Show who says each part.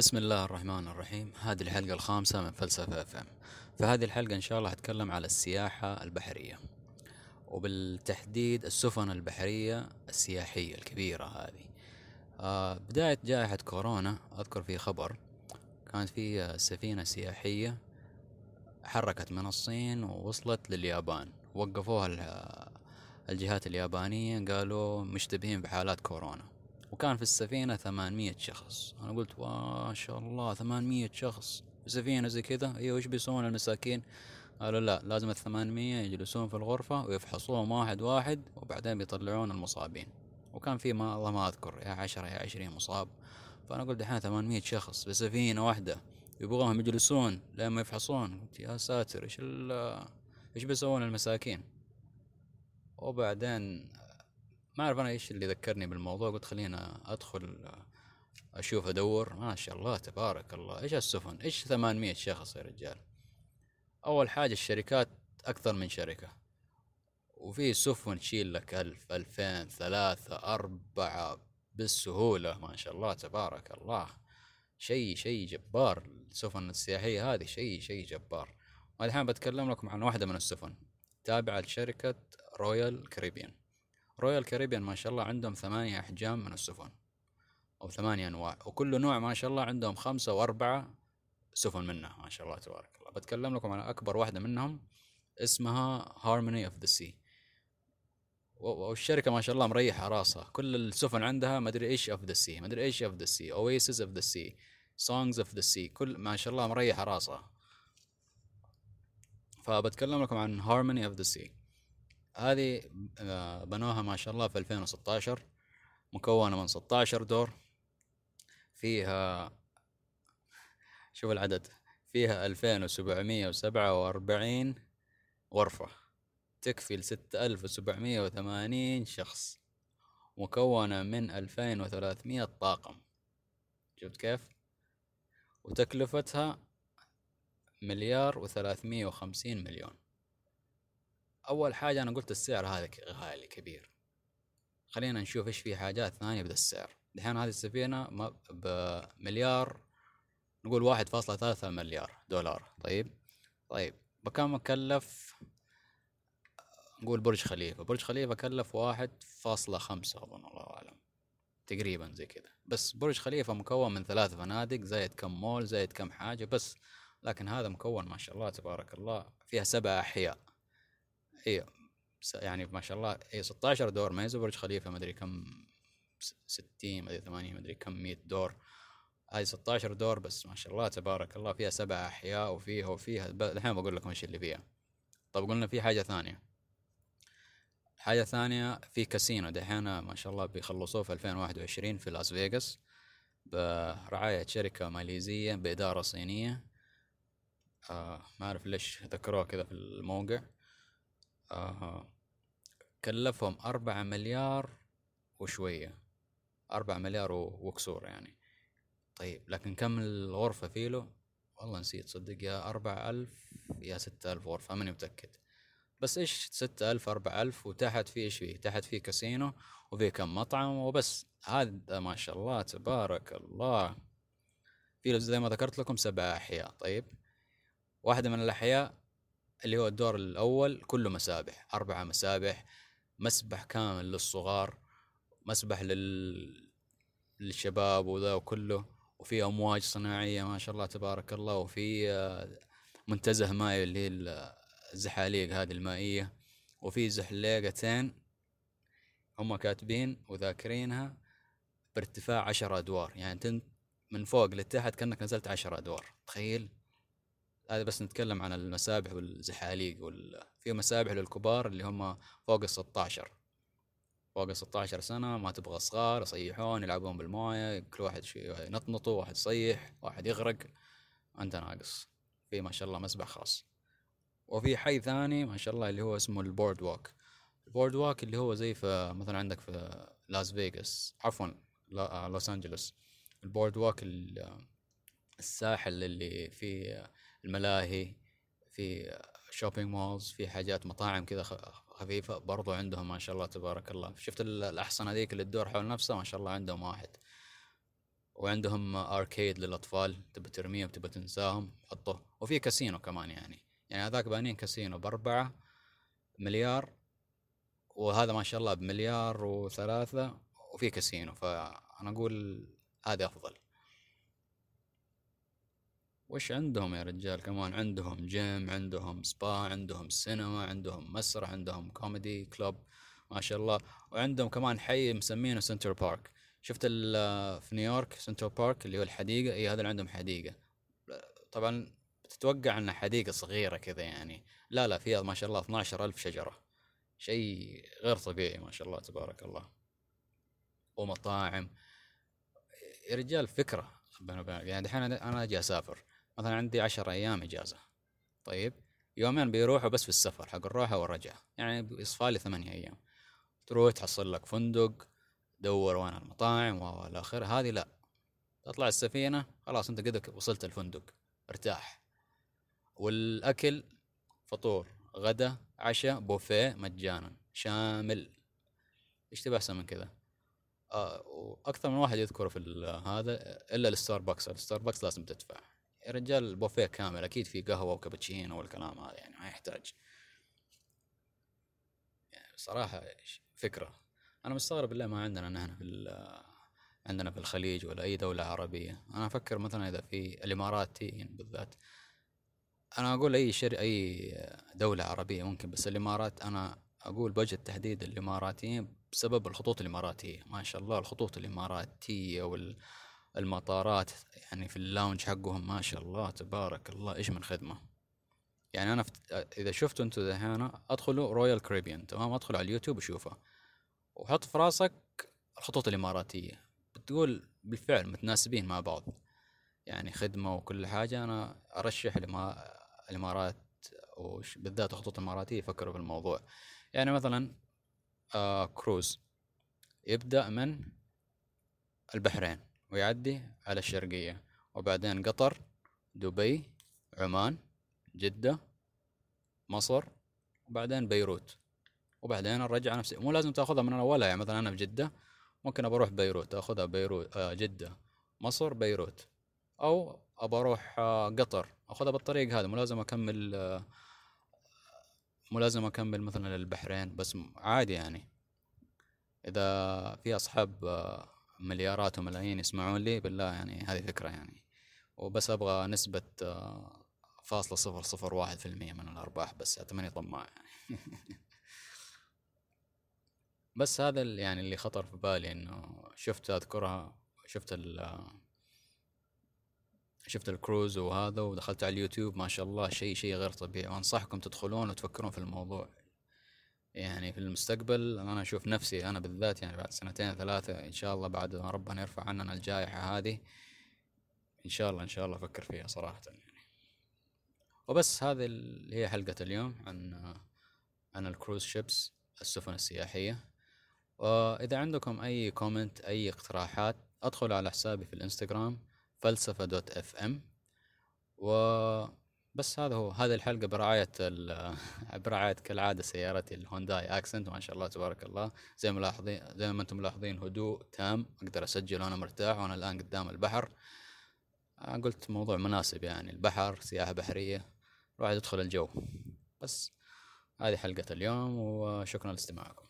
Speaker 1: بسم الله الرحمن الرحيم. هذه الحلقة الخامسة من فلسفة اف ام في هذه الحلقة إن شاء الله هتكلم على السياحة البحرية وبالتحديد السفن البحرية السياحية الكبيرة هذه. آه بداية جائحة كورونا أذكر في خبر كانت في سفينة سياحية حركت من الصين ووصلت لليابان. وقفوها الجهات اليابانية قالوا مشتبهين بحالات كورونا. وكان في السفينة ثمانمية شخص. أنا قلت ما شاء الله ثمانمية شخص. في سفينة زي كذا. أيوة وش بيسوون المساكين؟ قالوا لا لازم الثمانمية يجلسون في الغرفة ويفحصوهم واحد واحد وبعدين بيطلعون المصابين. وكان في ما الله ما أذكر يا عشرة يا عشرين مصاب. فأنا قلت دحين ثمانمية شخص في سفينة واحدة يبغاهم يجلسون لما يفحصون. قلت يا ساتر إيش إيش بيسوون المساكين؟ وبعدين ما أعرف أنا إيش اللي ذكرني بالموضوع قلت خلينا أدخل أشوف أدور. ما شاء الله تبارك الله. إيش السفن إيش 800 شخص يا رجال؟ أول حاجة الشركات أكثر من شركة. وفي سفن تشيل لك ألف ألفين ثلاثة أربعة بالسهولة. ما شاء الله تبارك الله. شيء شيء جبار. السفن السياحية هذه شيء شيء جبار. والحين بتكلم لكم عن واحدة من السفن تابعة لشركة رويال كاريبيان رويال كاريبيان ما شاء الله عندهم ثمانية أحجام من السفن. أو ثمانية أنواع. وكل نوع ما شاء الله عندهم خمسة وأربعة سفن منها ما شاء الله تبارك الله. بتكلم لكم عن أكبر واحدة منهم اسمها Harmony of the Seas والشركة ما شاء الله مريحة راسها. كل السفن عندها ما أدري إيش of the Seas ما أدري إيش of the Seas Oasis of the Seas Songs of the Seas كل ما شاء الله مريحة راسها. فبتكلم لكم عن Harmony of the Seas هذه آه، بنوها ما شاء الله في 2016 مكونة من 16 دور فيها شوف العدد فيها 2747 غرفة تكفي ل 6780 شخص مكونة من 2300 طاقم شفت كيف؟ وتكلفتها مليار وثلاثمية وخمسين مليون أول حاجة أنا قلت السعر هذا غالي كبير. خلينا نشوف إيش في حاجات ثانية بهذا السعر. دحين هذه السفينة بمليار نقول واحد فاصلة ثلاثة مليار دولار. طيب؟ طيب بكم كلف نقول برج خليفة. برج خليفة كلف واحد فاصلة خمسة أظن الله أعلم. تقريبا زي كذا. بس برج خليفة مكون من ثلاث فنادق زايد كم مول زايد كم حاجة بس. لكن هذا مكون ما شاء الله تبارك الله فيها سبع أحياء. اي يعني ما شاء الله اي 16 دور. ما برج خليفة ما أدري كم 60 ما أدري 80 ما أدري كم 100 دور. هاي 16 دور بس ما شاء الله تبارك الله فيها سبع أحياء وفيها وفيها. الحين بقول لكم إيش اللي فيها. طب قلنا في حاجة ثانية. حاجة ثانية في كاسينو. دحين ما شاء الله بيخلصوه في 2021 في لاس فيغاس برعاية شركة ماليزية بإدارة صينية. آه ما أعرف ليش ذكروه كذا في الموقع. آه. كلفهم أربعة مليار وشوية. أربعة مليار وكسور يعني. طيب لكن كم الغرفة فيه لو والله نسيت صدق يا أربع ألف يا ستة ألف غرفة ماني متأكد. بس إيش؟ ستة ألف أربعة ألف وتحت في إيش فيه؟ تحت فيه كاسينو وفيه كم مطعم وبس. هذا ما شاء الله تبارك الله. في زي ما ذكرت لكم سبع أحياء. طيب واحدة من الأحياء اللي هو الدور الأول كله مسابح أربعة مسابح مسبح كامل للصغار مسبح لل... للشباب وذا وكله وفي أمواج صناعية ما شاء الله تبارك الله وفي آه، منتزه مائي اللي هي الزحاليق هذه المائية وفي زحليقتين هم كاتبين وذاكرينها بارتفاع عشرة أدوار يعني من فوق لتحت كأنك نزلت عشرة أدوار تخيل؟ هذا بس نتكلم عن المسابح والزحاليق وال... في مسابح للكبار اللي هم فوق ال 16 فوق ال 16 سنة ما تبغى صغار يصيحون يلعبون بالموية كل واحد شيء ينطنطوا واحد يصيح واحد يغرق. أنت ناقص. في ما شاء الله مسبح خاص. وفي حي ثاني ما شاء الله اللي هو اسمه ال boardwalk ال boardwalk اللي هو زي في مثلا عندك في لاس فيغاس. عفوا لوس أنجلوس. ال boardwalk الساحل اللي فيه الملاهي في shopping malls في حاجات مطاعم كذا خفيفة برضو عندهم ما شاء الله تبارك الله. شفت الأحصنة ذيك اللي تدور حول نفسها؟ ما شاء الله عندهم واحد. وعندهم arcade للأطفال تبى ترميهم تبى تنساهم حطوه وفي كاسينو كمان يعني. يعني هذاك بانين كاسينو بأربعة مليار وهذا ما شاء الله بمليار وثلاثة وفي كاسينو. فأنا أقول هذا أفضل. وش عندهم يا رجال؟ كمان عندهم جيم عندهم سبا عندهم سينما عندهم مسرح عندهم comedy club ما شاء الله. وعندهم كمان حي مسمينه Central Park شفت في نيويورك Central Park اللي هو الحديقة؟ اي هذا عندهم حديقة. طبعا تتوقع إنها حديقة صغيرة كذا يعني. لا لا فيها ما شاء الله 12 ألف شجرة. شيء غير طبيعي ما شاء الله تبارك الله. ومطاعم. يا رجال فكرة. يعني دحين أنا أجي أسافر. مثلا عندي عشر أيام إجازة. طيب يومين بيروحوا بس في السفر حق الروحة والرجعة. يعني بيصفى لي ثمانية أيام. تروح تحصل لك فندق دور وين المطاعم والى آخره. هذه لا. تطلع السفينة خلاص أنت قد وصلت الفندق. ارتاح. والأكل فطور غدا عشاء بوفيه مجانا. شامل. إيش تبي أحسن من كذا؟ آه وأكثر من واحد يذكر في هذا إلا الستاربكس. الستاربكس لازم تدفع. يا رجال بوفيه كامل أكيد في قهوة وكابتشينو والكلام هذا يعني ما يحتاج. يعني صراحة فكرة. أنا مستغرب بالله ما عندنا نحن في عندنا في الخليج ولا أي دولة عربية. أنا أفكر مثلا إذا في الإمارات بالذات. أنا أقول أي شر أي دولة عربية ممكن بس الإمارات أنا أقول بوجه التحديد الإماراتيين بسبب الخطوط الإماراتية. ما شاء الله الخطوط الإماراتية والمطارات يعني في ال lounge حقهم ما شاء الله تبارك الله إيش من خدمة؟ يعني أنا. إذا شفتوا أنتم هنا أدخلوا رويال كاريبيان تمام؟ أدخلوا على اليوتيوب وشوفه. وحط في راسك الخطوط الإماراتية. بتقول بالفعل متناسبين مع بعض. يعني خدمة وكل حاجة. أنا أرشح الإمارات وبالذات الخطوط الإماراتية يفكروا في الموضوع يعني مثلا آه كروز. يبدأ من البحرين. ويعدي على الشرقية. وبعدين قطر دبي عمان جدة مصر وبعدين بيروت. وبعدين الرجعه نفسي. مو لازم تأخذها من اولها يعني مثلا أنا في جدة ممكن أبى أروح بيروت. أخذها بيروت آه جدة مصر بيروت. أو أبى أروح آه قطر. أخذها بالطريق هذا. مو لازم أكمل آه مو لازم أكمل مثلا للبحرين بس عادي يعني. إذا في أصحاب آه مليارات وملايين يسمعون لي بالله يعني هذه فكرة يعني. وبس أبغى نسبة آه فاصلة صفر صفر واحد في المية من الأرباح بس أتمنى طماع يعني بس هذا يعني اللي خطر في بالي إنه شفت أذكرها شفت ال شفت الكروز وهذا ودخلت على اليوتيوب ما شاء الله شيء شيء غير طبيعي. وأنصحكم تدخلون وتفكرون في الموضوع. يعني في المستقبل أنا أشوف نفسي أنا بالذات يعني بعد سنتين ثلاثة إن شاء الله بعد ما ربنا يرفع عننا الجائحة هذه إن شاء الله إن شاء الله أفكر فيها صراحة يعني. وبس هذه اللي هي حلقة اليوم عن عن ال cruise ships السفن السياحية. وإذا عندكم أي comment أي اقتراحات أدخلوا على حسابي في الإنستغرام فلسفة dot FM. وبس هذا هو هذه الحلقة برعاية برعاية كالعادة سيارتي الهونداي اكسنت ما شاء الله تبارك الله. زي ملاحظين زي ما أنتم ملاحظين هدوء تام أقدر أسجل وأنا مرتاح وأنا الآن قدام البحر. قلت موضوع مناسب يعني البحر سياحة بحرية الواحد يدخل الجو. بس هذه حلقة اليوم وشكرا لاستماعكم.